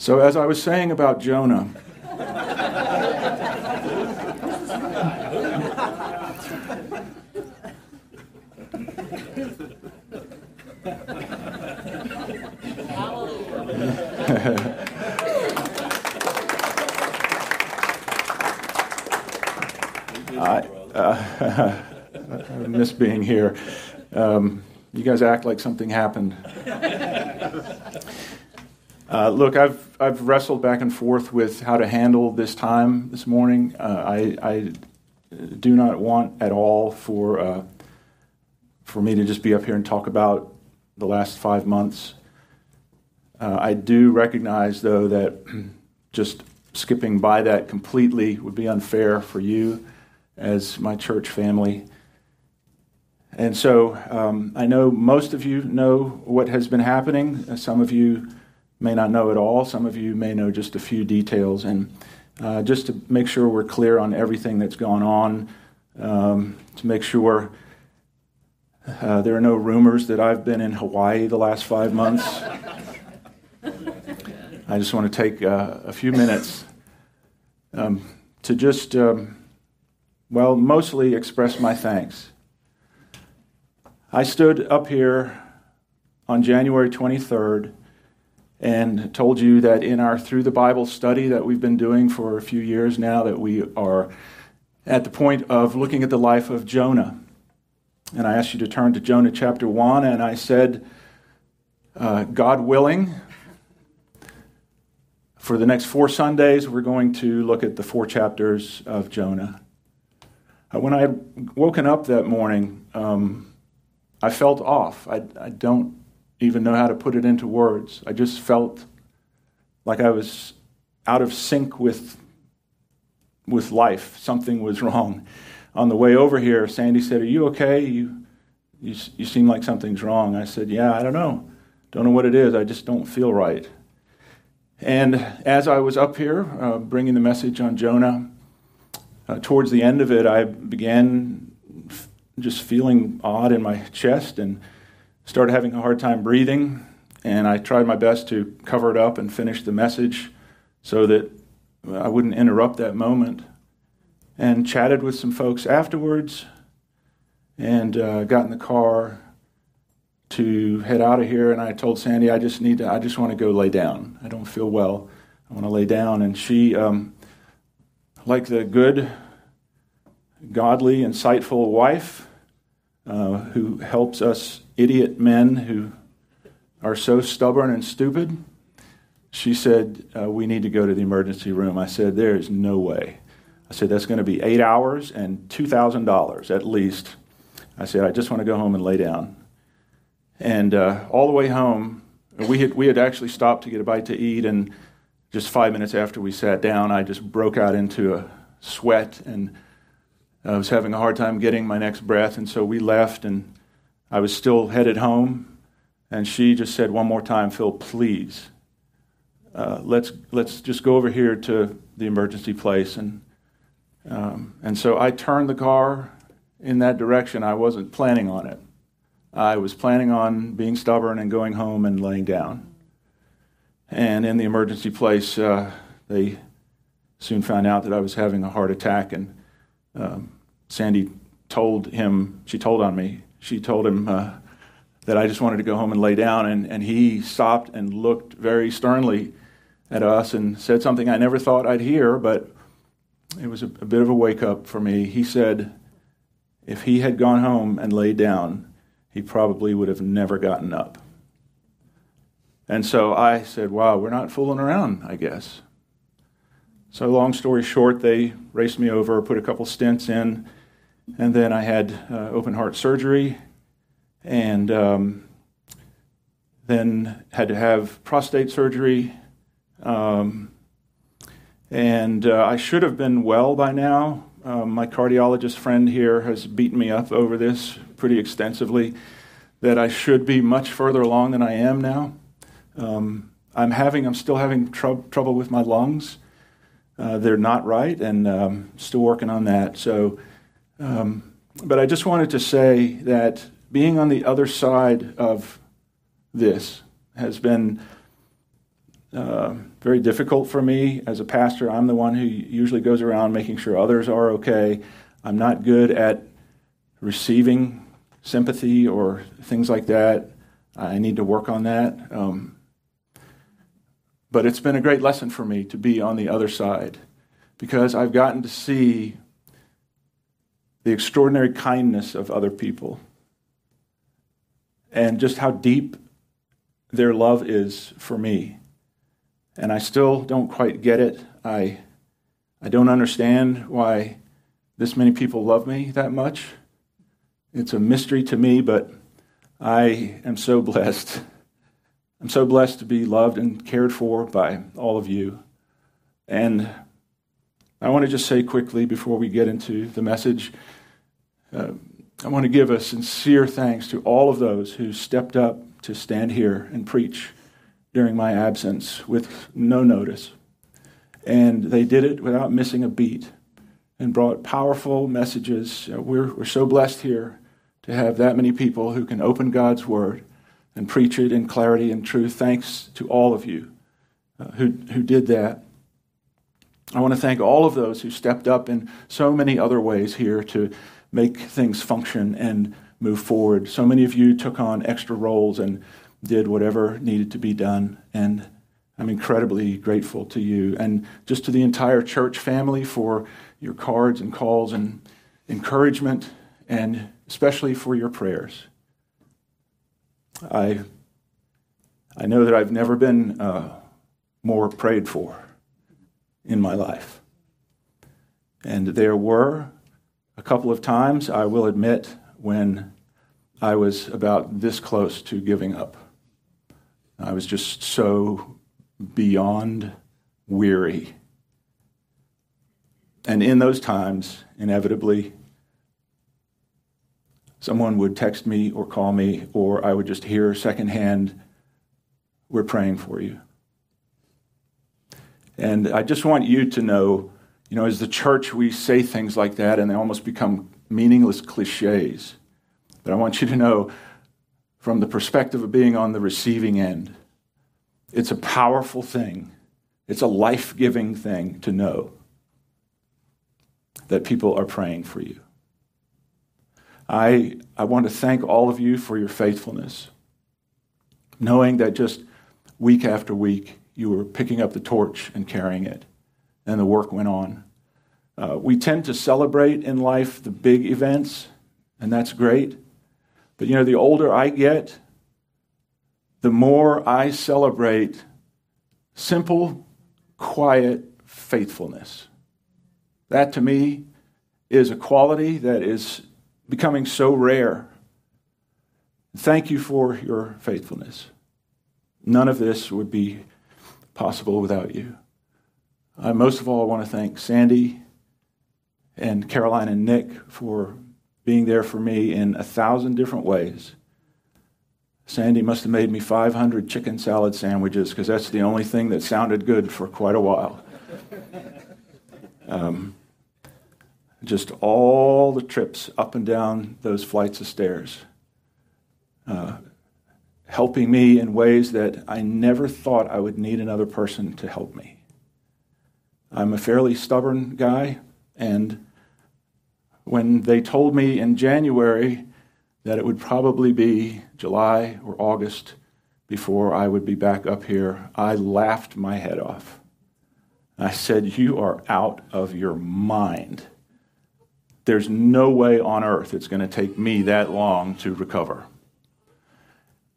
So, as I was saying about Jonah, I, uh, I miss being here. Um, you guys act like something happened. Uh, look, I've, I've wrestled back and forth with how to handle this time this morning. Uh, I, I, do not want at all for, uh, for me to just be up here and talk about the last five months. Uh, I do recognize, though, that just skipping by that completely would be unfair for you as my church family. And so um, I know most of you know what has been happening. Some of you may not know it all. Some of you may know just a few details. And uh, just to make sure we're clear on everything that's gone on, um, to make sure uh, there are no rumors that I've been in Hawaii the last five months. I just want to take uh, a few minutes um, to just, um, well, mostly express my thanks. I stood up here on January 23rd and told you that in our Through the Bible study that we've been doing for a few years now, that we are at the point of looking at the life of Jonah. And I asked you to turn to Jonah chapter 1, and I said, uh, God willing, for the next four Sundays, we're going to look at the four chapters of Jonah. Uh, when I had woken up that morning, um, I felt off. I, I don't even know how to put it into words. I just felt like I was out of sync with, with life. Something was wrong. On the way over here, Sandy said, Are you okay? You, you, you seem like something's wrong. I said, Yeah, I don't know. Don't know what it is. I just don't feel right. And as I was up here uh, bringing the message on Jonah, uh, towards the end of it, I began f- just feeling odd in my chest and started having a hard time breathing, and I tried my best to cover it up and finish the message so that I wouldn't interrupt that moment. And chatted with some folks afterwards, and uh, got in the car to head out of here. And I told Sandy, I just need to, I just want to go lay down. I don't feel well. I want to lay down. And she, um, like the good, godly, insightful wife uh, who helps us idiot men who are so stubborn and stupid. She said, uh, We need to go to the emergency room. I said, There is no way. I said, That's going to be eight hours and $2,000 at least. I said, I just want to go home and lay down. And uh, all the way home, we had, we had actually stopped to get a bite to eat, and just five minutes after we sat down, I just broke out into a sweat, and I was having a hard time getting my next breath. And so we left, and I was still headed home, and she just said one more time, Phil, please, uh, let's let's just go over here to the emergency place, and um, and so I turned the car in that direction. I wasn't planning on it. I was planning on being stubborn and going home and laying down. And in the emergency place, uh, they soon found out that I was having a heart attack, and um, Sandy told him, she told on me, she told him uh, that I just wanted to go home and lay down, and, and he stopped and looked very sternly at us and said something I never thought I'd hear, but it was a, a bit of a wake up for me. He said, if he had gone home and laid down, he probably would have never gotten up. And so I said, wow, we're not fooling around, I guess. So, long story short, they raced me over, put a couple stents in, and then I had uh, open heart surgery, and um, then had to have prostate surgery. Um, and uh, I should have been well by now. Um, my cardiologist friend here has beaten me up over this pretty extensively, that I should be much further along than I am now. Um, I'm having, I'm still having tr- trouble with my lungs. Uh, they're not right, and um, still working on that. So um, but I just wanted to say that being on the other side of this has been uh, very difficult for me as a pastor. I'm the one who usually goes around making sure others are okay. I'm not good at receiving sympathy or things like that. I need to work on that. Um, but it's been a great lesson for me to be on the other side because I've gotten to see the extraordinary kindness of other people and just how deep their love is for me. And I still don't quite get it. I, I don't understand why this many people love me that much. It's a mystery to me, but I am so blessed. I'm so blessed to be loved and cared for by all of you. And I want to just say quickly before we get into the message uh, I want to give a sincere thanks to all of those who stepped up to stand here and preach during my absence with no notice. And they did it without missing a beat and brought powerful messages. Uh, we're, we're so blessed here to have that many people who can open God's Word and preach it in clarity and truth. Thanks to all of you uh, who, who did that. I want to thank all of those who stepped up in so many other ways here to make things function and move forward. So many of you took on extra roles and did whatever needed to be done. And I'm incredibly grateful to you and just to the entire church family for your cards and calls and encouragement, and especially for your prayers. I, I know that I've never been uh, more prayed for in my life. And there were a couple of times, I will admit, when I was about this close to giving up. I was just so beyond weary. And in those times, inevitably, someone would text me or call me, or I would just hear secondhand, We're praying for you. And I just want you to know you know, as the church, we say things like that and they almost become meaningless cliches. But I want you to know, from the perspective of being on the receiving end, it's a powerful thing. It's a life giving thing to know that people are praying for you. I, I want to thank all of you for your faithfulness, knowing that just week after week you were picking up the torch and carrying it and the work went on. Uh, we tend to celebrate in life the big events, and that's great. But you know, the older I get, the more I celebrate simple, quiet faithfulness. That to me is a quality that is becoming so rare. Thank you for your faithfulness. None of this would be possible without you. Uh, most of all, I want to thank Sandy and Caroline and Nick for being there for me in a thousand different ways. Sandy must have made me 500 chicken salad sandwiches because that's the only thing that sounded good for quite a while. Um, just all the trips up and down those flights of stairs, uh, helping me in ways that I never thought I would need another person to help me. I'm a fairly stubborn guy, and when they told me in January that it would probably be July or August before I would be back up here, I laughed my head off. I said, You are out of your mind. There's no way on earth it's going to take me that long to recover.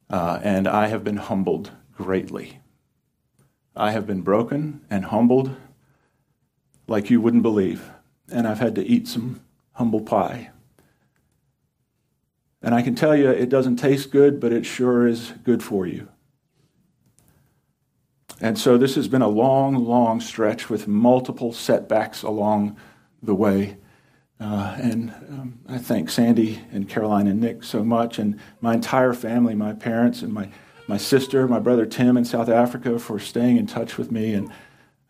Uh, and I have been humbled greatly. I have been broken and humbled like you wouldn't believe. And I've had to eat some humble pie. And I can tell you, it doesn't taste good, but it sure is good for you. And so this has been a long, long stretch with multiple setbacks along the way. Uh, and um, I thank Sandy and Caroline and Nick so much, and my entire family, my parents and my, my sister, my brother Tim in South Africa for staying in touch with me and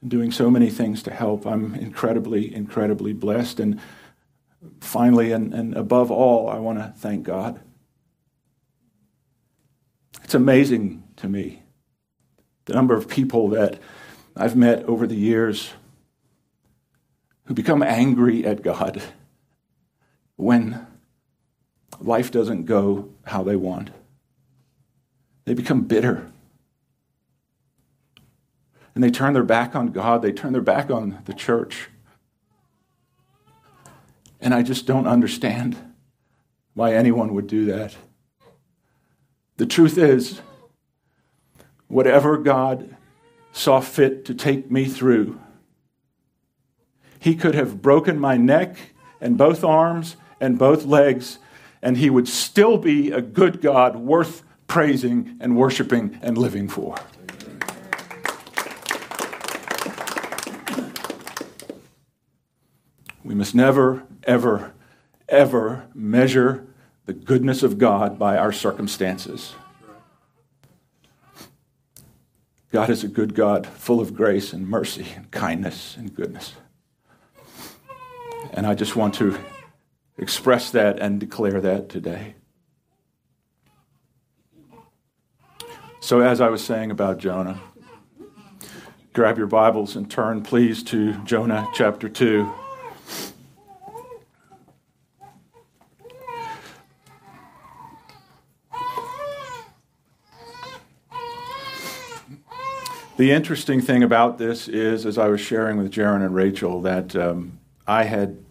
doing so many things to help. I'm incredibly, incredibly blessed. And finally, and, and above all, I want to thank God. It's amazing to me the number of people that I've met over the years who become angry at God when life doesn't go how they want. They become bitter. And they turn their back on God, they turn their back on the church. And I just don't understand why anyone would do that. The truth is, whatever God saw fit to take me through, He could have broken my neck and both arms and both legs, and He would still be a good God worth praising and worshiping and living for. We must never, ever, ever measure the goodness of God by our circumstances. God is a good God, full of grace and mercy and kindness and goodness. And I just want to express that and declare that today. So, as I was saying about Jonah, grab your Bibles and turn, please, to Jonah chapter 2. The interesting thing about this is, as I was sharing with Jaron and Rachel, that um, I had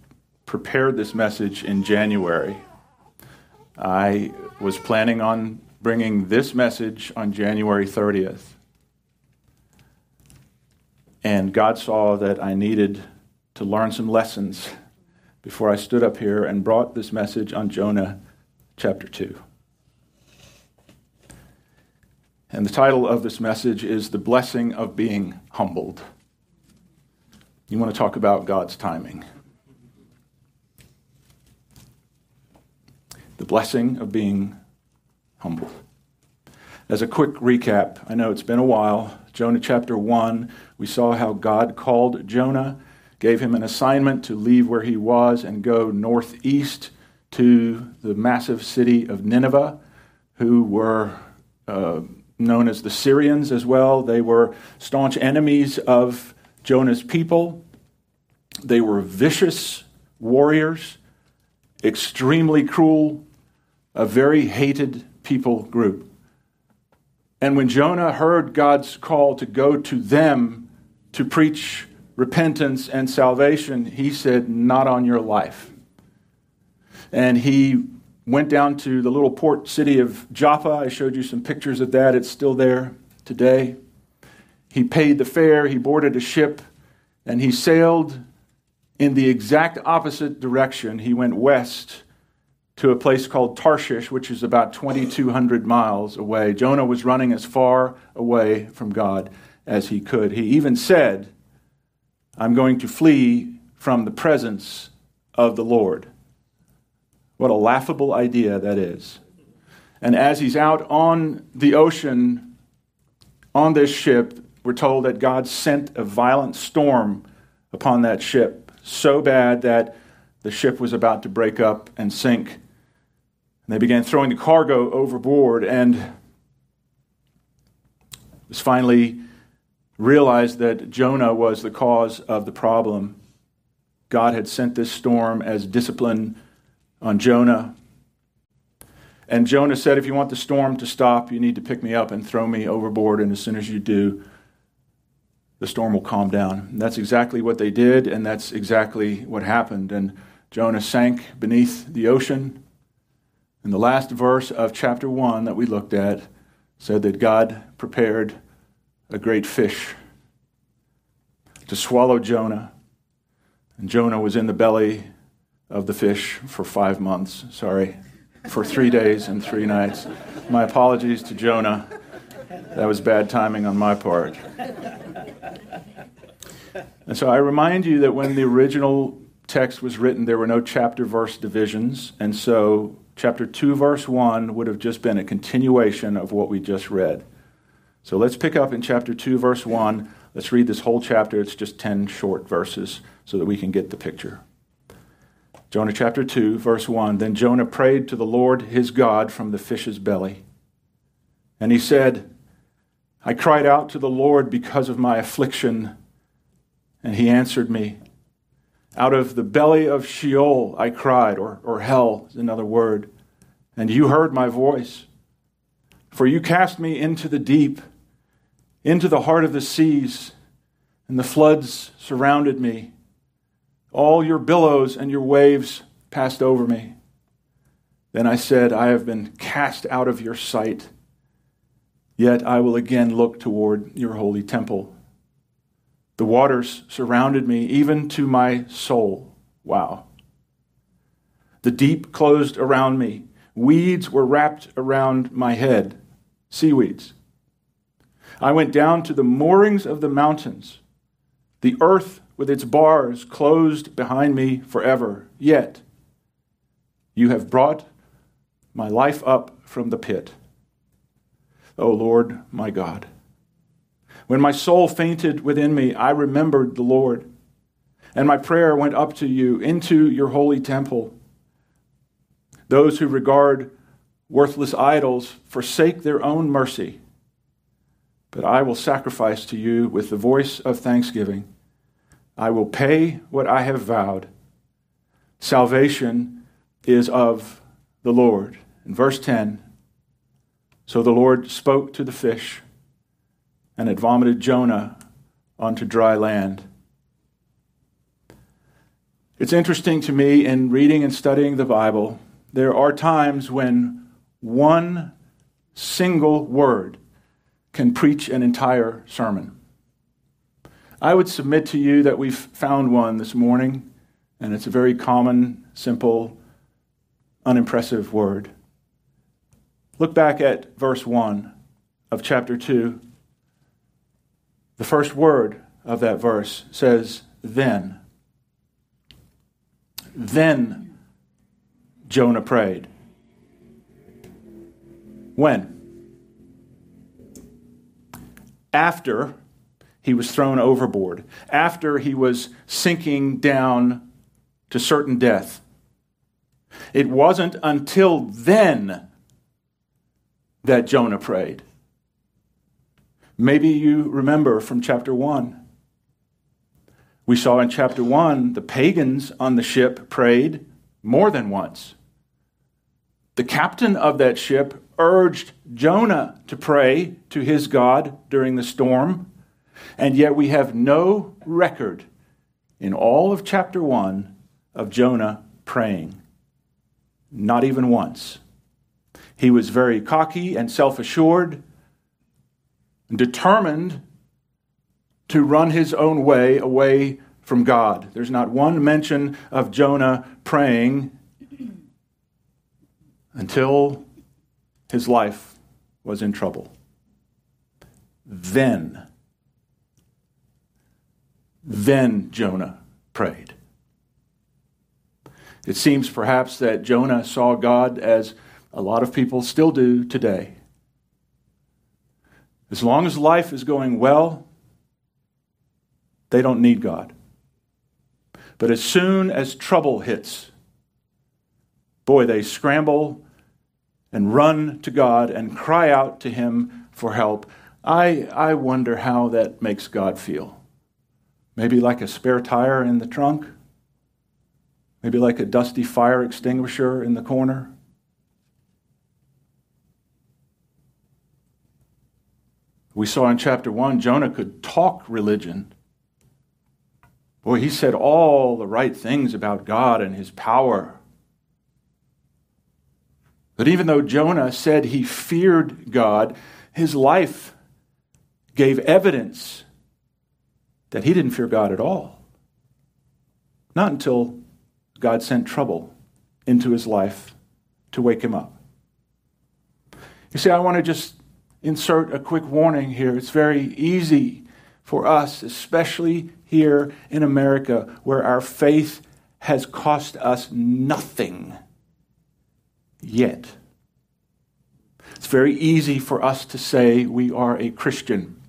prepared this message in January. I was planning on bringing this message on January 30th. And God saw that I needed to learn some lessons before I stood up here and brought this message on Jonah chapter 2. And the title of this message is The Blessing of Being Humbled. You want to talk about God's timing. The blessing of being humble. As a quick recap, I know it's been a while. Jonah chapter 1, we saw how God called Jonah, gave him an assignment to leave where he was and go northeast to the massive city of Nineveh, who were. Uh, known as the Assyrians as well. They were staunch enemies of Jonah's people. They were vicious warriors, extremely cruel, a very hated people group. And when Jonah heard God's call to go to them to preach repentance and salvation, he said, Not on your life. And he went down to the little port city of Joppa. I showed you some pictures of that. It's still there today. He paid the fare, he boarded a ship, and he sailed in the exact opposite direction. He went west to a place called Tarshish, which is about 2,200 miles away. Jonah was running as far away from God as he could. He even said, I'm going to flee from the presence of the Lord. What a laughable idea that is. And as he's out on the ocean on this ship, we're told that God sent a violent storm upon that ship, so bad that the ship was about to break up and sink. They began throwing the cargo overboard, and was finally realized that Jonah was the cause of the problem. God had sent this storm as discipline on Jonah. And Jonah said, If you want the storm to stop, you need to pick me up and throw me overboard. And as soon as you do, the storm will calm down. And that's exactly what they did, and that's exactly what happened. And Jonah sank beneath the ocean. And the last verse of chapter 1 that we looked at said that God prepared a great fish to swallow Jonah. And Jonah was in the belly of the fish for five months. Sorry, for three days and three nights. My apologies to Jonah. That was bad timing on my part. And so I remind you that when the original text was written, there were no chapter verse divisions. And so chapter 2, verse 1 would have just been a continuation of what we just read. So let's pick up in chapter 2, verse 1. Let's read this whole chapter. It's just 10 short verses so that we can get the picture. Jonah chapter 2, verse 1 Then Jonah prayed to the Lord his God from the fish's belly. And he said, I cried out to the Lord because of my affliction, and he answered me. Out of the belly of Sheol I cried, or, or hell is another word, and you heard my voice. For you cast me into the deep, into the heart of the seas, and the floods surrounded me. All your billows and your waves passed over me. Then I said, I have been cast out of your sight, yet I will again look toward your holy temple. The waters surrounded me, even to my soul. Wow. The deep closed around me. Weeds were wrapped around my head. Seaweeds. I went down to the moorings of the mountains. The earth with its bars closed behind me forever. Yet you have brought my life up from the pit. O Lord, my God. When my soul fainted within me, I remembered the Lord, and my prayer went up to you into your holy temple. Those who regard worthless idols forsake their own mercy, but I will sacrifice to you with the voice of thanksgiving. I will pay what I have vowed. Salvation is of the Lord. In verse 10, so the Lord spoke to the fish, and it vomited Jonah onto dry land. It's interesting to me in reading and studying the Bible, there are times when one single word can preach an entire sermon. I would submit to you that we've found one this morning, and it's a very common, simple, unimpressive word. Look back at verse 1 of chapter 2. The first word of that verse says, Then. Then Jonah prayed. When? After he was thrown overboard, after he was sinking down to certain death. It wasn't until then that Jonah prayed. Maybe you remember from chapter 1. We saw in chapter 1 the pagans on the ship prayed more than once. The captain of that ship urged Jonah to pray to his God during the storm, and yet we have no record in all of chapter 1 of Jonah praying. Not even once. He was very cocky and self assured, determined to run his own way away from God. There's not one mention of Jonah praying until his life was in trouble. Then, then Jonah prayed. It seems perhaps that Jonah saw God as a lot of people still do today. As long as life is going well, they don't need God. But as soon as trouble hits, boy, they scramble and run to God and cry out to Him for help. I, I wonder how that makes God feel. Maybe like a spare tire in the trunk? Maybe like a dusty fire extinguisher in the corner? We saw in chapter 1, Jonah could talk religion. Boy, he said all the right things about God and his power. But even though Jonah said he feared God, his life gave evidence that he didn't fear God at all. Not until God sent trouble into his life to wake him up. You see, I want to just insert a quick warning here. It's very easy for us, especially here in America, where our faith has cost us nothing yet. It's very easy for us to say we are a Christian.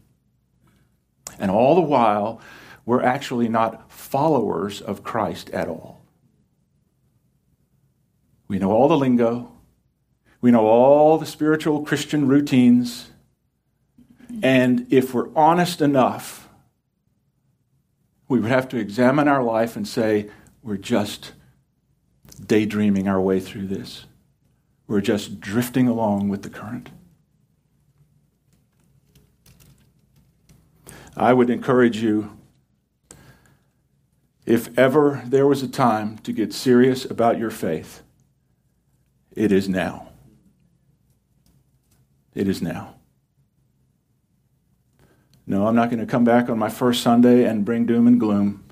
And all the while, we're actually not followers of Christ at all. We know all the lingo, we know all the spiritual Christian routines, And if we're honest enough, we would have to examine our life and say, we're just daydreaming our way through this. We're just drifting along with the current. I would encourage you if ever there was a time to get serious about your faith, it is now. It is now. No, I'm not going to come back on my first Sunday and bring doom and gloom.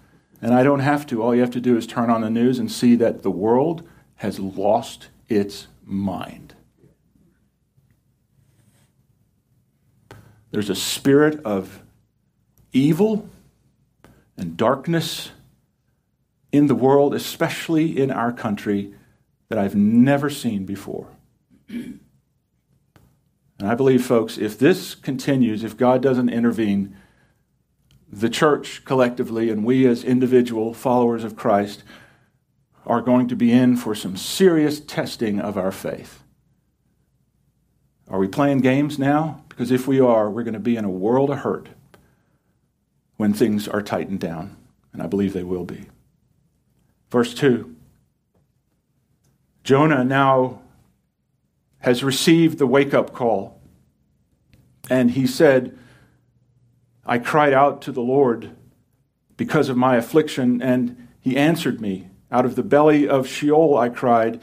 And I don't have to. All you have to do is turn on the news and see that the world has lost its mind. There's a spirit of evil and darkness in the world, especially in our country, that I've never seen before. And I believe, folks, if this continues, if God doesn't intervene, the church collectively and we as individual followers of Christ are going to be in for some serious testing of our faith. Are we playing games now? Because if we are, we're going to be in a world of hurt when things are tightened down. And I believe they will be. Verse 2 Jonah now has received the wake up call. And he said, I cried out to the Lord because of my affliction, and he answered me. Out of the belly of Sheol I cried,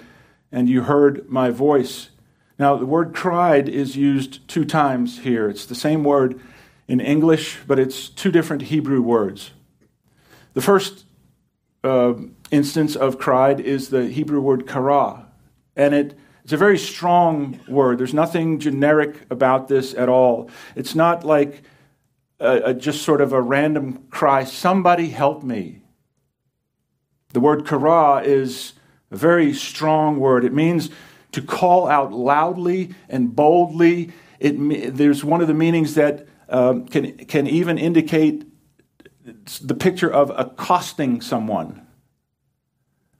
and you heard my voice. Now, the word cried is used two times here. It's the same word in English, but it's two different Hebrew words. The first uh, instance of cried is the Hebrew word kara, and it, it's a very strong word. There's nothing generic about this at all. It's not like a, a, just sort of a random cry, somebody help me. The word kara is a very strong word. It means to call out loudly and boldly. It, there's one of the meanings that um, can, can even indicate the picture of accosting someone.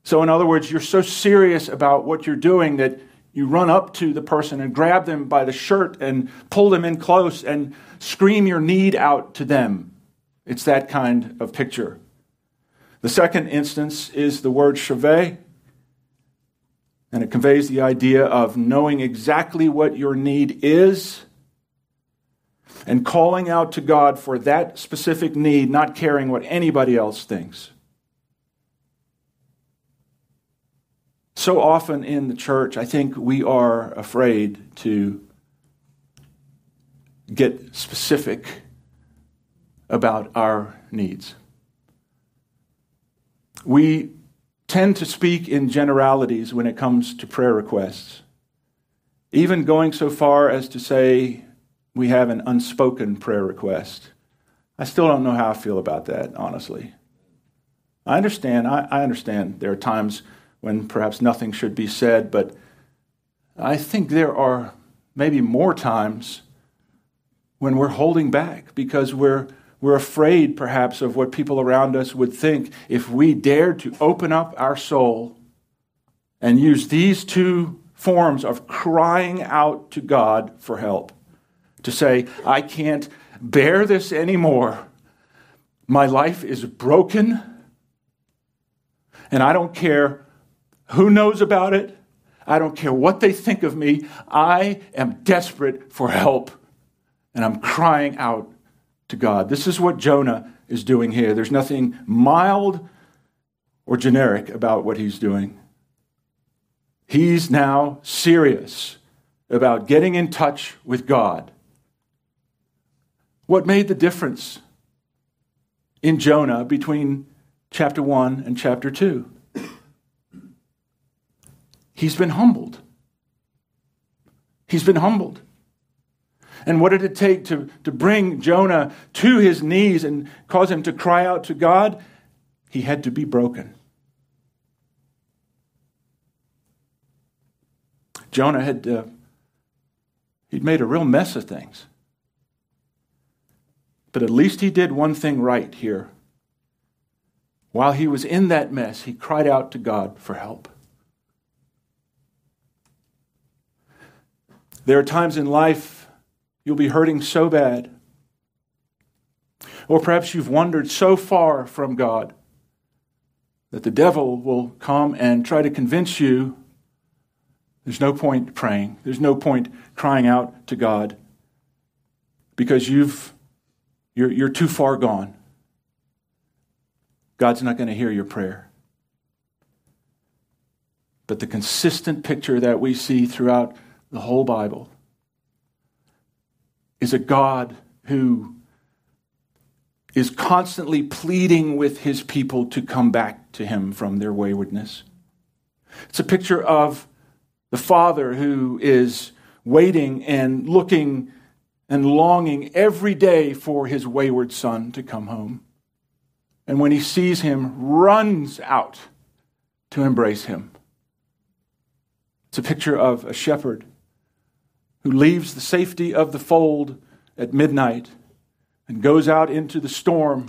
So, in other words, you're so serious about what you're doing that you run up to the person and grab them by the shirt and pull them in close and scream your need out to them. It's that kind of picture. The second instance is the word chevet, and it conveys the idea of knowing exactly what your need is and calling out to God for that specific need, not caring what anybody else thinks. So often in the church, I think we are afraid to get specific about our needs. We tend to speak in generalities when it comes to prayer requests, even going so far as to say we have an unspoken prayer request. I still don't know how I feel about that, honestly. I understand. I, I understand there are times when perhaps nothing should be said, but I think there are maybe more times when we're holding back because we're, we're afraid perhaps of what people around us would think if we dared to open up our soul and use these two forms of crying out to God for help. To say, I can't bear this anymore. My life is broken, and I don't care who knows about it? I don't care what they think of me. I am desperate for help. And I'm crying out to God. This is what Jonah is doing here. There's nothing mild or generic about what he's doing. He's now serious about getting in touch with God. What made the difference in Jonah between chapter 1 and chapter 2? He's been humbled. He's been humbled. And what did it take to, to bring Jonah to his knees and cause him to cry out to God? He had to be broken. Jonah had uh, he'd made a real mess of things. But at least he did one thing right here. While he was in that mess, he cried out to God for help. There are times in life you'll be hurting so bad Or perhaps you've wandered so far from God that the devil will come and try to convince you there's no point praying, there's no point crying out to God because you've, you're, you're too far gone. God's not going to hear your prayer. But the consistent picture that we see throughout the whole Bible is a God who is constantly pleading with his people to come back to him from their waywardness. It's a picture of the father who is waiting and looking and longing every day for his wayward son to come home. And when he sees him, runs out to embrace him. It's a picture of a shepherd who leaves the safety of the fold at midnight and goes out into the storm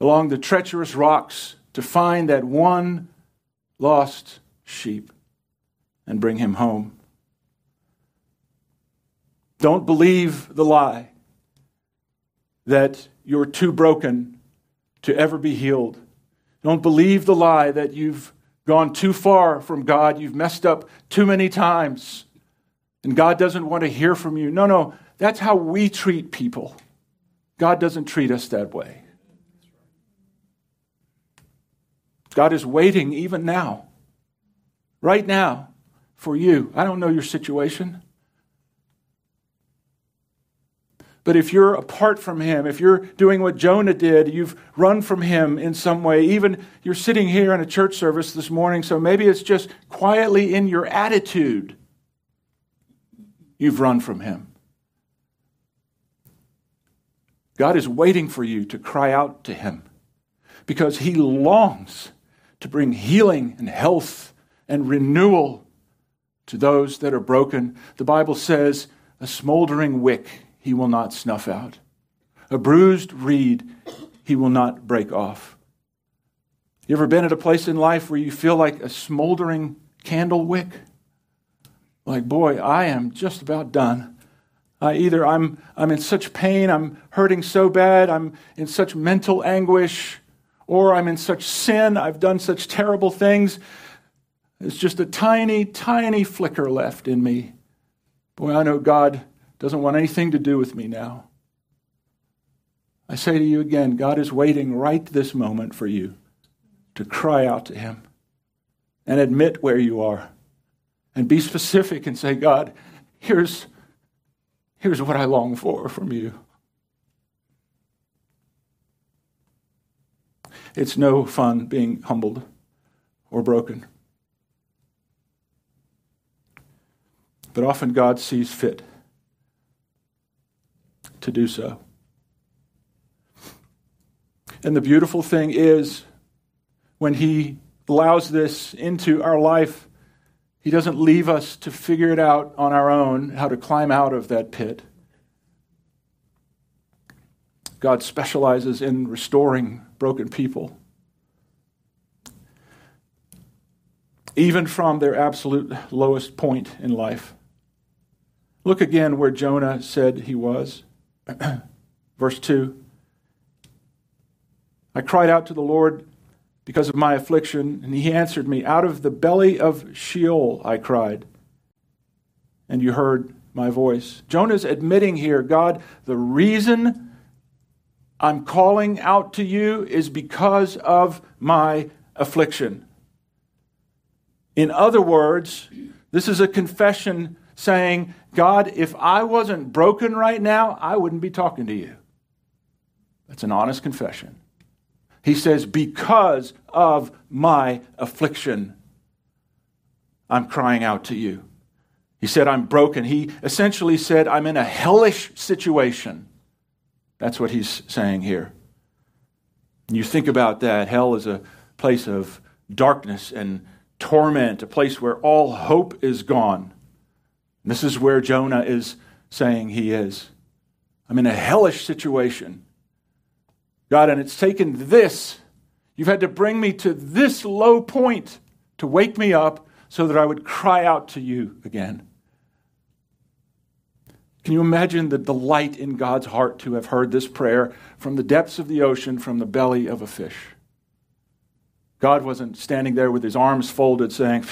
along the treacherous rocks to find that one lost sheep and bring him home. Don't believe the lie that you're too broken to ever be healed. Don't believe the lie that you've gone too far from God, you've messed up too many times, and God doesn't want to hear from you. No, no, that's how we treat people. God doesn't treat us that way. God is waiting even now, right now, for you. I don't know your situation. But if you're apart from him, if you're doing what Jonah did, you've run from him in some way, even you're sitting here in a church service this morning, so maybe it's just quietly in your attitude you've run from him. God is waiting for you to cry out to Him because He longs to bring healing and health and renewal to those that are broken. The Bible says, a smoldering wick He will not snuff out, a bruised reed He will not break off. You ever been at a place in life where you feel like a smoldering candle wick? Like, boy, I am just about done. Uh, either I'm, I'm in such pain, I'm hurting so bad, I'm in such mental anguish, or I'm in such sin, I've done such terrible things. It's just a tiny, tiny flicker left in me. Boy, I know God doesn't want anything to do with me now. I say to you again, God is waiting right this moment for you to cry out to Him and admit where you are and be specific and say, God, here's Here's what I long for from you. It's no fun being humbled or broken. But often God sees fit to do so. And the beautiful thing is, when He allows this into our life, he doesn't leave us to figure it out on our own, how to climb out of that pit. God specializes in restoring broken people, even from their absolute lowest point in life. Look again where Jonah said he was. Verse 2 I cried out to the Lord because of my affliction. And he answered me, Out of the belly of Sheol, I cried. And you heard my voice. Jonah's admitting here, God, the reason I'm calling out to you is because of my affliction. In other words, this is a confession saying, God, if I wasn't broken right now, I wouldn't be talking to you. That's an honest confession. He says, Because of my affliction, I'm crying out to you. He said, I'm broken. He essentially said, I'm in a hellish situation. That's what he's saying here. And you think about that. Hell is a place of darkness and torment, a place where all hope is gone. And this is where Jonah is saying he is. I'm in a hellish situation. God, and it's taken this. You've had to bring me to this low point to wake me up so that I would cry out to you again. Can you imagine the delight in God's heart to have heard this prayer from the depths of the ocean, from the belly of a fish? God wasn't standing there with his arms folded saying,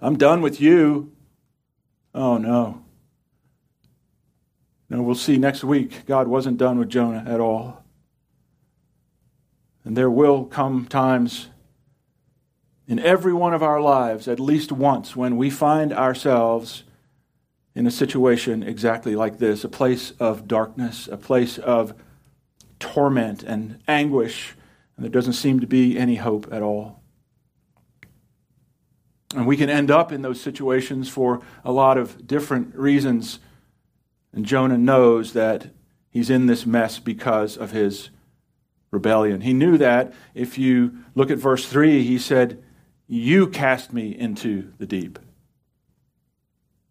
I'm done with you. Oh, no. No, we'll see next week. God wasn't done with Jonah at all. And there will come times in every one of our lives, at least once, when we find ourselves in a situation exactly like this a place of darkness, a place of torment and anguish, and there doesn't seem to be any hope at all. And we can end up in those situations for a lot of different reasons. And Jonah knows that he's in this mess because of his rebellion. He knew that. If you look at verse 3, he said, You cast me into the deep.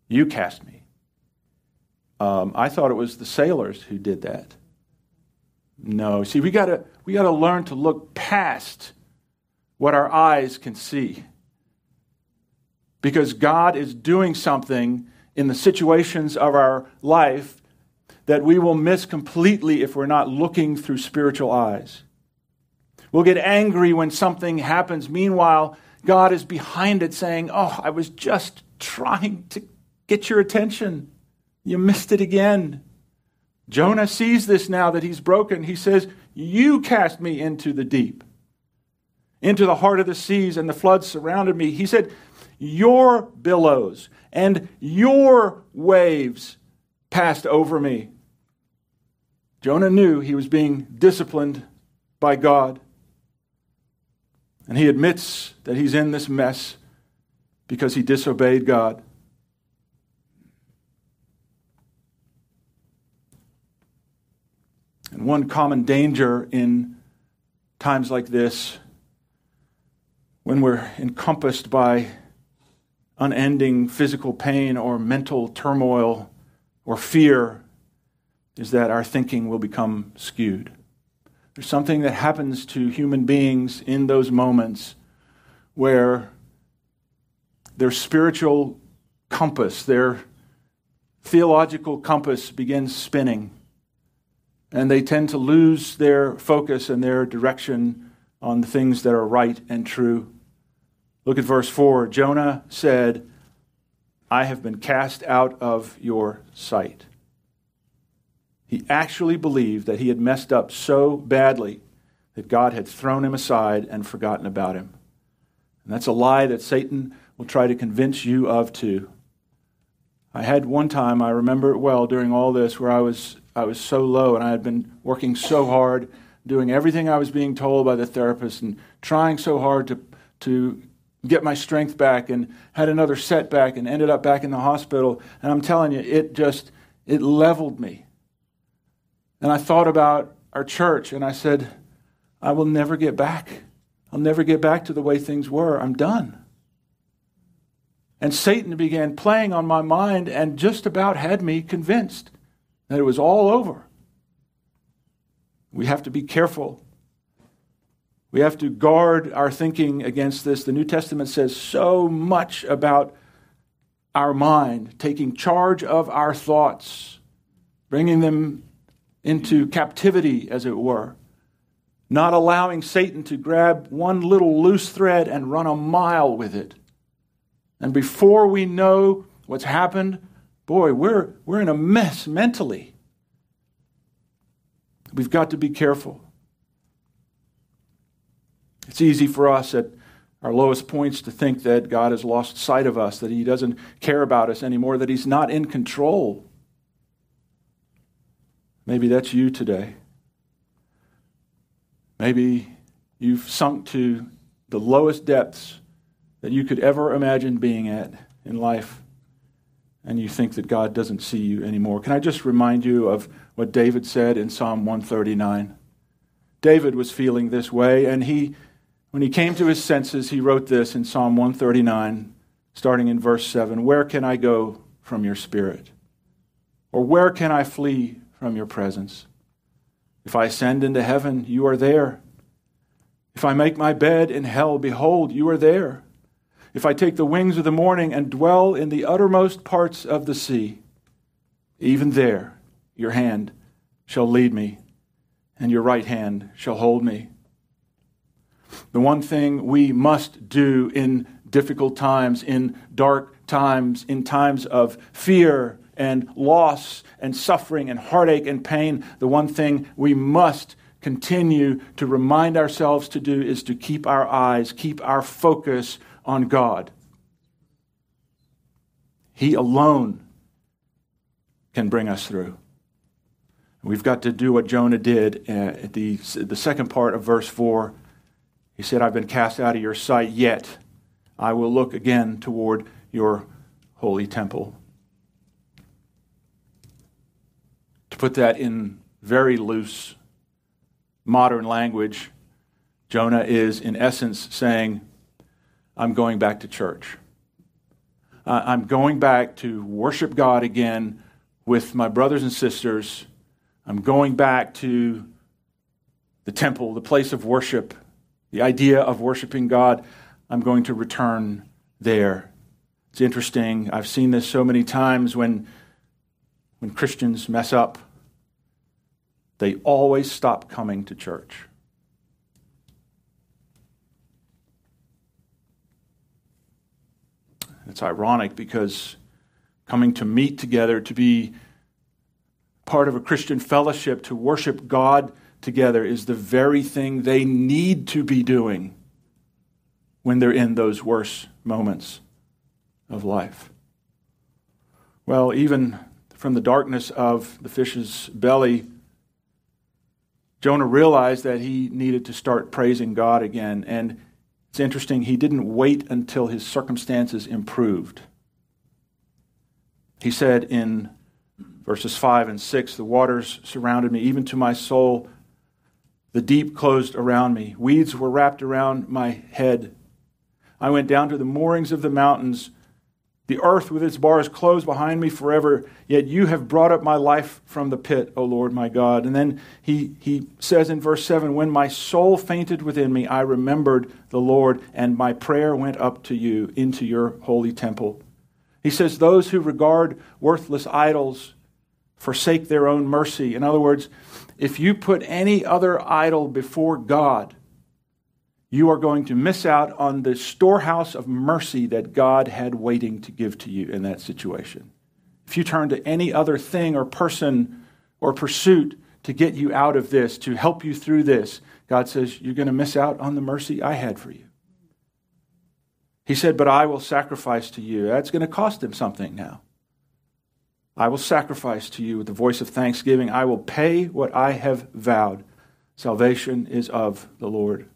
You cast me. Um, I thought it was the sailors who did that. No. See, we got to we got to learn to look past what our eyes can see because God is doing something in the situations of our life that we will miss completely if we're not looking through spiritual eyes. We'll get angry when something happens. Meanwhile, God is behind it saying, Oh, I was just trying to get your attention. You missed it again. Jonah sees this now that he's broken. He says, You cast me into the deep, into the heart of the seas, and the floods surrounded me. He said, your billows and your waves passed over me. Jonah knew he was being disciplined by God. And he admits that he's in this mess because he disobeyed God. And one common danger in times like this, when we're encompassed by unending physical pain or mental turmoil or fear is that our thinking will become skewed. There's something that happens to human beings in those moments where their spiritual compass, their theological compass begins spinning, and they tend to lose their focus and their direction on the things that are right and true. Look at verse 4. Jonah said, I have been cast out of your sight. He actually believed that he had messed up so badly that God had thrown him aside and forgotten about him. And that's a lie that Satan will try to convince you of too. I had one time, I remember it well during all this, where I was, I was so low and I had been working so hard, doing everything I was being told by the therapist and trying so hard to, to get my strength back and had another setback and ended up back in the hospital. And I'm telling you, it just, it leveled me. And I thought about our church and I said, I will never get back. I'll never get back to the way things were. I'm done. And Satan began playing on my mind and just about had me convinced that it was all over. We have to be careful we have to guard our thinking against this. The New Testament says so much about our mind, taking charge of our thoughts, bringing them into captivity, as it were, not allowing Satan to grab one little loose thread and run a mile with it. And before we know what's happened, boy, we're, we're in a mess mentally. We've got to be careful. It's easy for us at our lowest points to think that God has lost sight of us, that He doesn't care about us anymore, that He's not in control. Maybe that's you today. Maybe you've sunk to the lowest depths that you could ever imagine being at in life, and you think that God doesn't see you anymore. Can I just remind you of what David said in Psalm 139? David was feeling this way, and he when he came to his senses, he wrote this in Psalm 139, starting in verse 7 Where can I go from your spirit? Or where can I flee from your presence? If I ascend into heaven, you are there. If I make my bed in hell, behold, you are there. If I take the wings of the morning and dwell in the uttermost parts of the sea, even there your hand shall lead me, and your right hand shall hold me. The one thing we must do in difficult times, in dark times, in times of fear and loss and suffering and heartache and pain, the one thing we must continue to remind ourselves to do is to keep our eyes, keep our focus on God. He alone can bring us through. We've got to do what Jonah did uh, at the, the second part of verse 4. He said, I've been cast out of your sight, yet I will look again toward your holy temple. To put that in very loose modern language, Jonah is, in essence, saying, I'm going back to church. Uh, I'm going back to worship God again with my brothers and sisters. I'm going back to the temple, the place of worship, the idea of worshiping God. I'm going to return there. It's interesting. I've seen this so many times when, when Christians mess up, they always stop coming to church. It's ironic because coming to meet together, to be part of a Christian fellowship, to worship God together, is the very thing they need to be doing when they're in those worst moments of life. Well, even from the darkness of the fish's belly, Jonah realized that he needed to start praising God again. And it's interesting, he didn't wait until his circumstances improved. He said in verses 5 and 6 The waters surrounded me, even to my soul. The deep closed around me. Weeds were wrapped around my head. I went down to the moorings of the mountains. The earth with its bars closed behind me forever, yet you have brought up my life from the pit, O Lord my God. And then he, he says in verse 7 When my soul fainted within me, I remembered the Lord, and my prayer went up to you into your holy temple. He says, Those who regard worthless idols forsake their own mercy. In other words, if you put any other idol before God, you are going to miss out on the storehouse of mercy that God had waiting to give to you in that situation. If you turn to any other thing or person or pursuit to get you out of this, to help you through this, God says, You're going to miss out on the mercy I had for you. He said, But I will sacrifice to you. That's going to cost him something now. I will sacrifice to you with the voice of thanksgiving. I will pay what I have vowed. Salvation is of the Lord.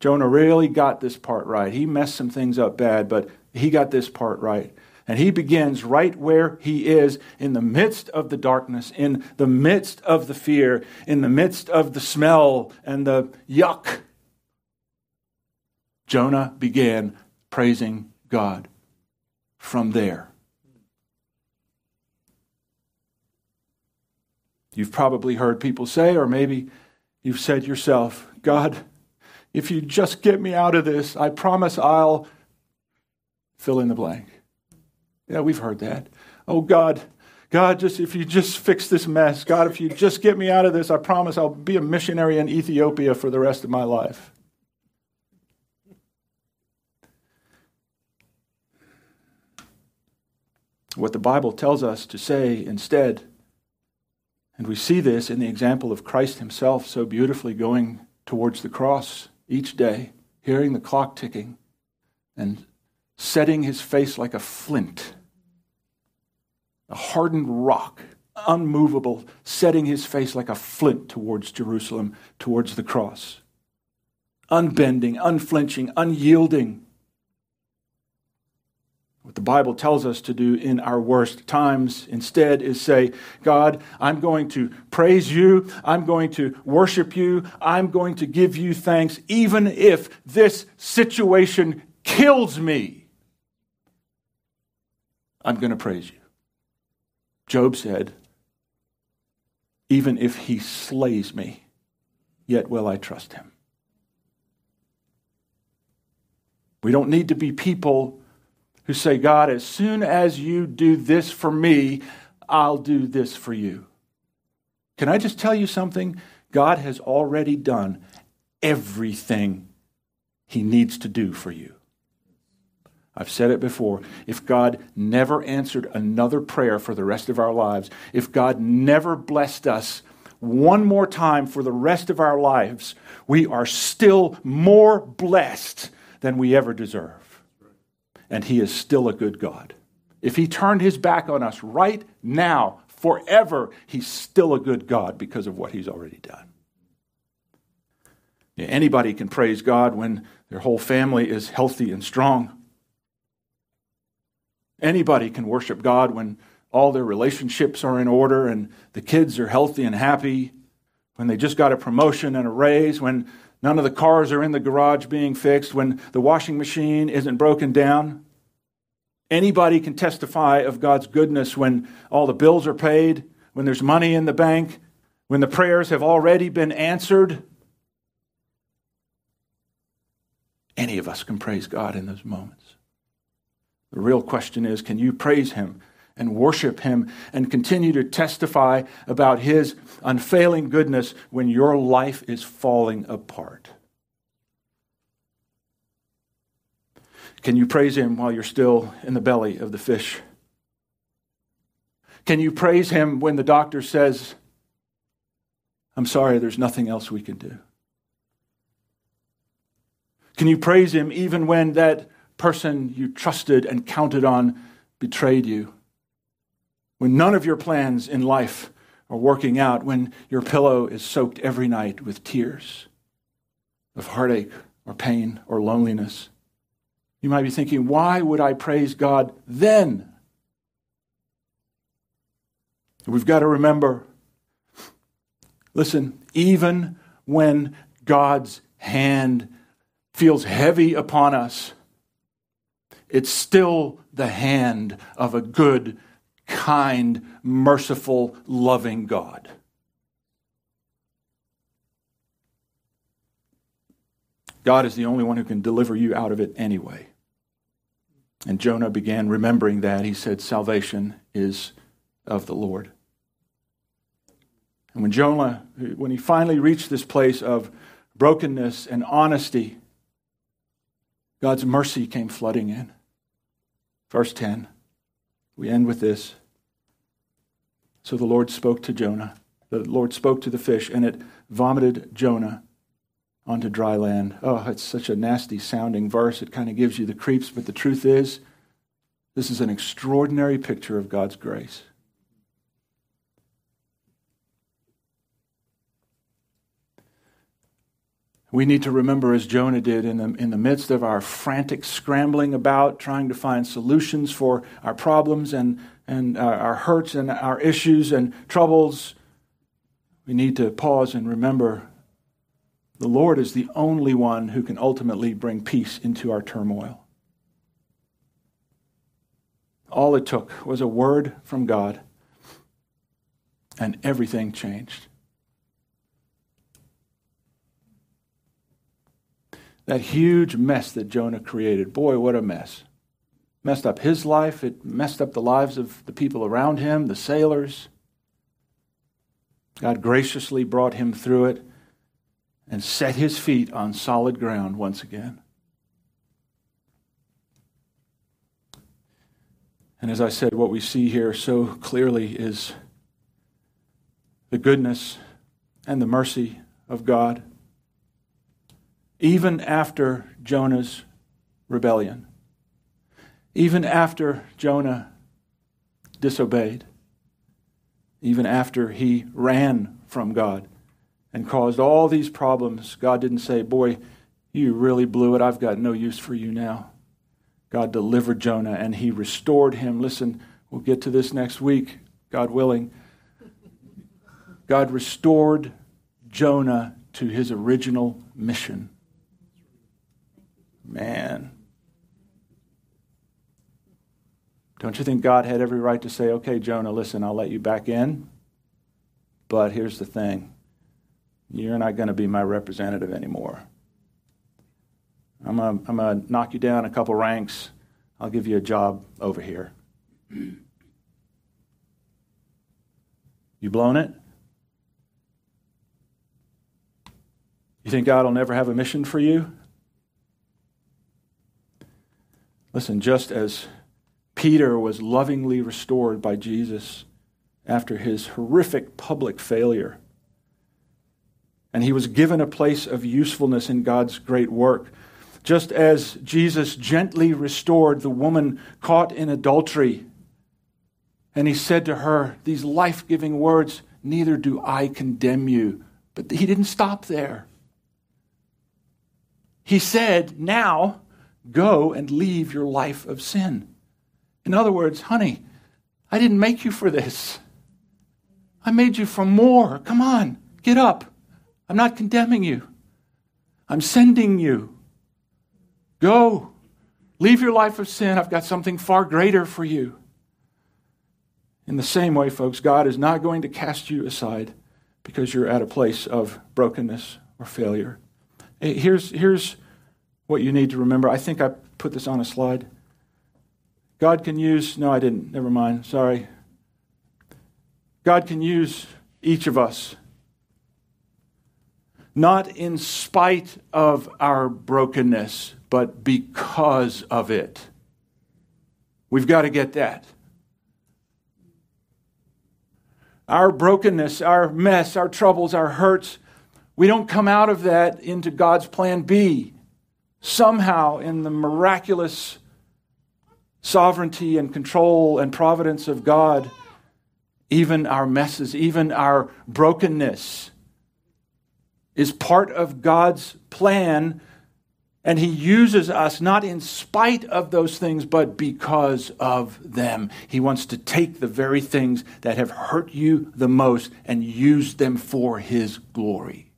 Jonah really got this part right. He messed some things up bad, but he got this part right. And he begins right where he is in the midst of the darkness, in the midst of the fear, in the midst of the smell and the yuck. Jonah began praising God from there. You've probably heard people say, or maybe you've said yourself, God, if you just get me out of this, I promise I'll fill in the blank. Yeah, we've heard that. Oh, God, God, just if you just fix this mess, God, if you just get me out of this, I promise I'll be a missionary in Ethiopia for the rest of my life. what the Bible tells us to say instead. And we see this in the example of Christ himself so beautifully going towards the cross each day, hearing the clock ticking and setting his face like a flint, a hardened rock, unmovable, setting his face like a flint towards Jerusalem, towards the cross. Unbending, unflinching, unyielding what the Bible tells us to do in our worst times instead is say, God, I'm going to praise you. I'm going to worship you. I'm going to give you thanks, even if this situation kills me. I'm going to praise you. Job said, even if he slays me, yet will I trust him. We don't need to be people who say, God, as soon as you do this for me, I'll do this for you. Can I just tell you something? God has already done everything he needs to do for you. I've said it before. If God never answered another prayer for the rest of our lives, if God never blessed us one more time for the rest of our lives, we are still more blessed than we ever deserve. And He is still a good God. If He turned His back on us right now, forever, He's still a good God because of what He's already done. Anybody can praise God when their whole family is healthy and strong. Anybody can worship God when all their relationships are in order and the kids are healthy and happy, when they just got a promotion and a raise, when none of the cars are in the garage being fixed, when the washing machine isn't broken down. Anybody can testify of God's goodness when all the bills are paid, when there's money in the bank, when the prayers have already been answered. Any of us can praise God in those moments. The real question is can you praise Him and worship Him and continue to testify about His unfailing goodness when your life is falling apart? Can you praise Him while you're still in the belly of the fish? Can you praise Him when the doctor says, I'm sorry, there's nothing else we can do? Can you praise Him even when that person you trusted and counted on betrayed you? When none of your plans in life are working out, when your pillow is soaked every night with tears of heartache or pain or loneliness? You might be thinking, why would I praise God then? We've got to remember listen, even when God's hand feels heavy upon us, it's still the hand of a good, kind, merciful, loving God. God is the only one who can deliver you out of it anyway. And Jonah began remembering that. He said, Salvation is of the Lord. And when Jonah, when he finally reached this place of brokenness and honesty, God's mercy came flooding in. Verse 10, we end with this. So the Lord spoke to Jonah. The Lord spoke to the fish, and it vomited Jonah onto dry land. Oh, it's such a nasty sounding verse. It kind of gives you the creeps, but the truth is, this is an extraordinary picture of God's grace. We need to remember, as Jonah did, in the, in the midst of our frantic scrambling about, trying to find solutions for our problems and, and our, our hurts and our issues and troubles, we need to pause and remember the Lord is the only one who can ultimately bring peace into our turmoil. All it took was a word from God, and everything changed. That huge mess that Jonah created. Boy, what a mess. Messed up his life, it messed up the lives of the people around him, the sailors. God graciously brought him through it and set his feet on solid ground once again. And as I said, what we see here so clearly is the goodness and the mercy of God even after Jonah's rebellion, even after Jonah disobeyed, even after he ran from God and caused all these problems, God didn't say, Boy, you really blew it. I've got no use for you now. God delivered Jonah and he restored him. Listen, we'll get to this next week, God willing. God restored Jonah to his original mission. Man. Don't you think God had every right to say, okay, Jonah, listen, I'll let you back in? But here's the thing you're not going to be my representative anymore. I'm going I'm to knock you down a couple ranks. I'll give you a job over here. You blown it? You think God will never have a mission for you? Listen, just as Peter was lovingly restored by Jesus after his horrific public failure, and he was given a place of usefulness in God's great work, just as Jesus gently restored the woman caught in adultery, and he said to her these life giving words Neither do I condemn you. But he didn't stop there. He said, Now go and leave your life of sin. In other words, honey, I didn't make you for this. I made you for more. Come on, get up. I'm not condemning you. I'm sending you. Go. Leave your life of sin. I've got something far greater for you. In the same way, folks, God is not going to cast you aside because you're at a place of brokenness or failure. Here's, here's what you need to remember. I think I put this on a slide. God can use, no, I didn't. Never mind. Sorry. God can use each of us, not in spite of our brokenness, but because of it. We've got to get that. Our brokenness, our mess, our troubles, our hurts, we don't come out of that into God's plan B. Somehow, in the miraculous sovereignty and control and providence of God, even our messes, even our brokenness is part of God's plan and he uses us not in spite of those things, but because of them. He wants to take the very things that have hurt you the most and use them for his glory.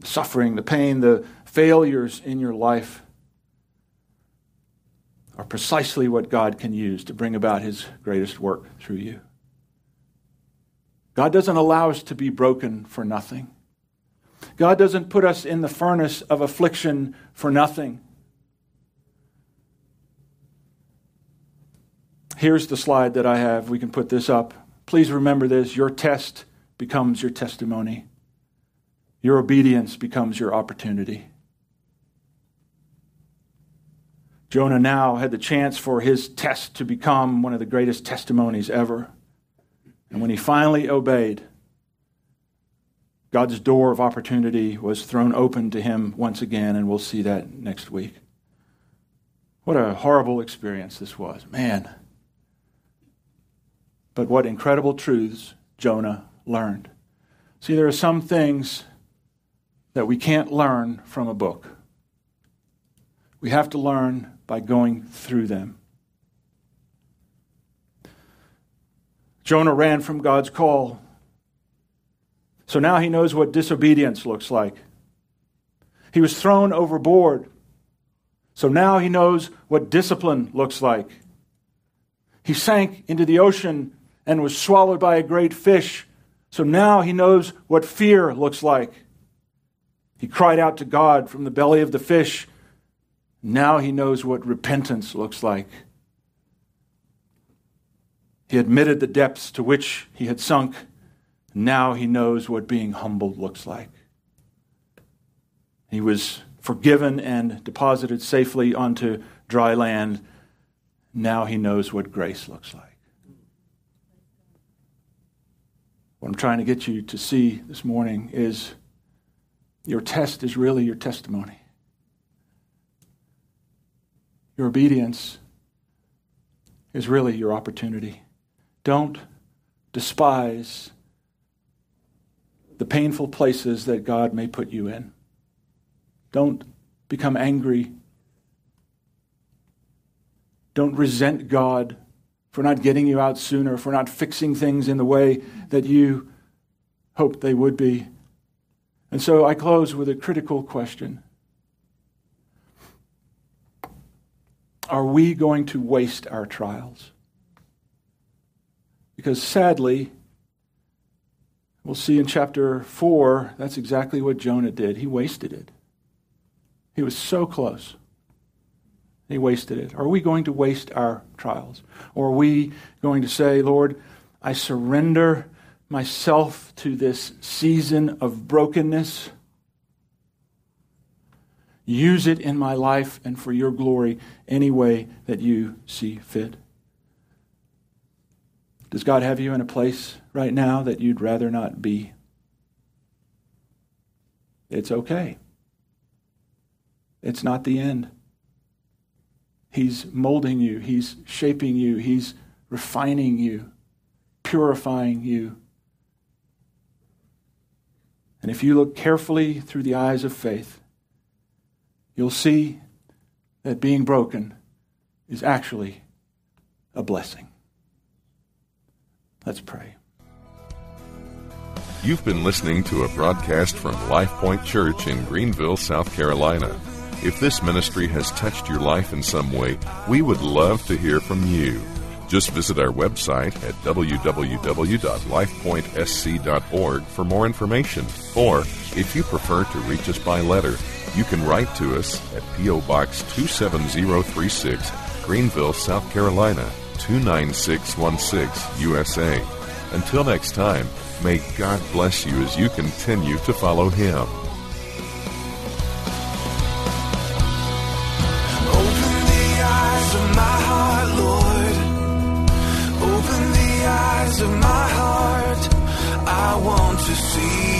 The suffering, the pain, the failures in your life are precisely what God can use to bring about his greatest work through you. God doesn't allow us to be broken for nothing. God doesn't put us in the furnace of affliction for nothing. Here's the slide that I have. We can put this up. Please remember this your test becomes your testimony, your obedience becomes your opportunity. Jonah now had the chance for his test to become one of the greatest testimonies ever. And when he finally obeyed, God's door of opportunity was thrown open to him once again, and we'll see that next week. What a horrible experience this was, man. But what incredible truths Jonah learned. See, there are some things that we can't learn from a book. We have to learn by going through them. Jonah ran from God's call so now he knows what disobedience looks like. He was thrown overboard. So now he knows what discipline looks like. He sank into the ocean and was swallowed by a great fish. So now he knows what fear looks like. He cried out to God from the belly of the fish. Now he knows what repentance looks like. He admitted the depths to which he had sunk. Now he knows what being humbled looks like. He was forgiven and deposited safely onto dry land. Now he knows what grace looks like. What I'm trying to get you to see this morning is your test is really your testimony. Your obedience is really your opportunity. Don't despise the painful places that God may put you in. Don't become angry. Don't resent God for not getting you out sooner, for not fixing things in the way that you hoped they would be. And so I close with a critical question Are we going to waste our trials? Because sadly, We'll see in chapter 4, that's exactly what Jonah did. He wasted it. He was so close. He wasted it. Are we going to waste our trials? Or are we going to say, Lord, I surrender myself to this season of brokenness. Use it in my life and for your glory any way that you see fit. Does God have you in a place right now that you'd rather not be? It's okay. It's not the end. He's molding you, He's shaping you, He's refining you, purifying you. And if you look carefully through the eyes of faith, you'll see that being broken is actually a blessing. Let's pray. You've been listening to a broadcast from Life Point Church in Greenville, South Carolina. If this ministry has touched your life in some way, we would love to hear from you. Just visit our website at www.lifepointsc.org for more information. Or, if you prefer to reach us by letter, you can write to us at P.O. Box 27036, Greenville, South Carolina 29616, USA. Until next time, may God bless you as you continue to follow Him. Open the eyes of my heart, Lord. Open the eyes of my heart, I want to see